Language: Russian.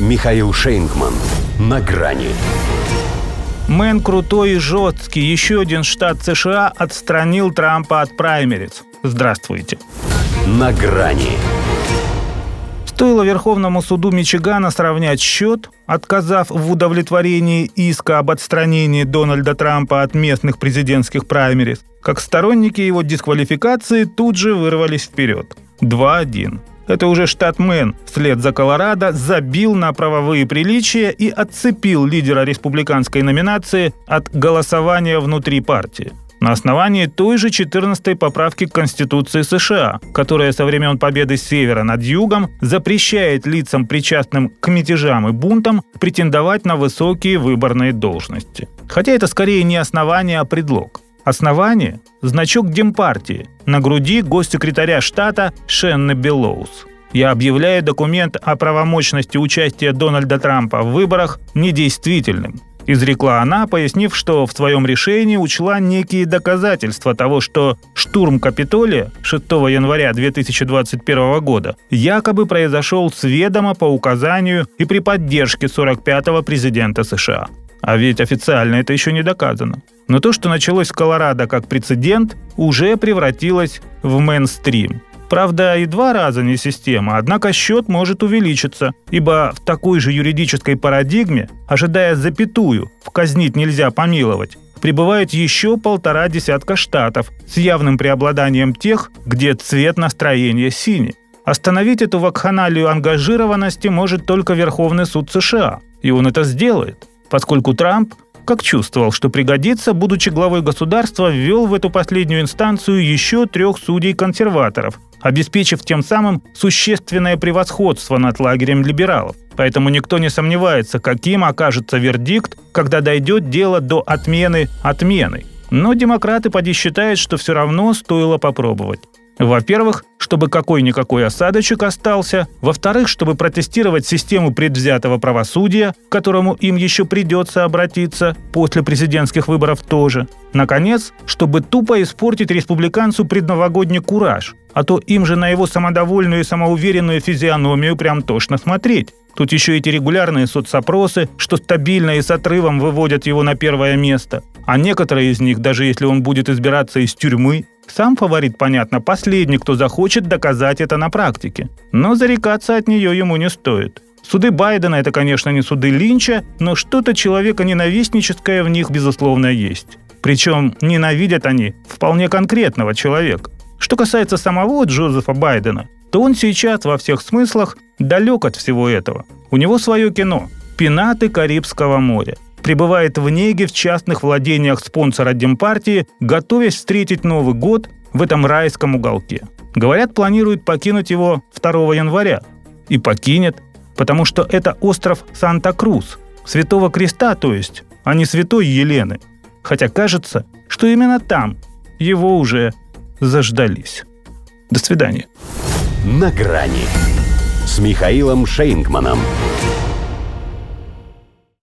Михаил Шейнгман. На грани. Мэн крутой и жесткий. Еще один штат США отстранил Трампа от праймериз. Здравствуйте. На грани. Стоило Верховному суду Мичигана сравнять счет, отказав в удовлетворении иска об отстранении Дональда Трампа от местных президентских праймериз, как сторонники его дисквалификации тут же вырвались вперед. 2-1. Это уже штат Мэн, вслед за Колорадо, забил на правовые приличия и отцепил лидера республиканской номинации от голосования внутри партии на основании той же 14 поправки к Конституции США, которая со времен победы Севера над Югом запрещает лицам, причастным к мятежам и бунтам, претендовать на высокие выборные должности. Хотя это скорее не основание, а предлог. Основание – значок Демпартии на груди госсекретаря штата Шенны Беллоуз. Я объявляю документ о правомощности участия Дональда Трампа в выборах недействительным. Изрекла она, пояснив, что в своем решении учла некие доказательства того, что штурм Капитолия 6 января 2021 года якобы произошел с ведома по указанию и при поддержке 45-го президента США. А ведь официально это еще не доказано. Но то, что началось в Колорадо как прецедент, уже превратилось в мейнстрим. Правда, и два раза не система, однако счет может увеличиться, ибо в такой же юридической парадигме, ожидая запятую, в казнить нельзя помиловать, прибывает еще полтора десятка штатов с явным преобладанием тех, где цвет настроения синий. Остановить эту вакханалию ангажированности может только Верховный суд США, и он это сделает, поскольку Трамп как чувствовал, что пригодится, будучи главой государства, ввел в эту последнюю инстанцию еще трех судей-консерваторов, обеспечив тем самым существенное превосходство над лагерем либералов. Поэтому никто не сомневается, каким окажется вердикт, когда дойдет дело до отмены отмены. Но демократы поди считают, что все равно стоило попробовать. Во-первых, чтобы какой-никакой осадочек остался. Во-вторых, чтобы протестировать систему предвзятого правосудия, к которому им еще придется обратиться после президентских выборов тоже. Наконец, чтобы тупо испортить республиканцу предновогодний кураж, а то им же на его самодовольную и самоуверенную физиономию прям тошно смотреть. Тут еще эти регулярные соцопросы, что стабильно и с отрывом выводят его на первое место. А некоторые из них, даже если он будет избираться из тюрьмы, сам фаворит, понятно, последний, кто захочет доказать это на практике. Но зарекаться от нее ему не стоит. Суды Байдена – это, конечно, не суды Линча, но что-то человека-ненавистническое в них, безусловно, есть. Причем ненавидят они вполне конкретного человека. Что касается самого Джозефа Байдена, то он сейчас во всех смыслах далек от всего этого. У него свое кино «Пинаты Карибского моря» пребывает в неге в частных владениях спонсора Демпартии, готовясь встретить Новый год в этом райском уголке. Говорят, планирует покинуть его 2 января. И покинет, потому что это остров Санта-Крус, Святого Креста, то есть, а не Святой Елены. Хотя кажется, что именно там его уже заждались. До свидания. На грани с Михаилом Шейнгманом.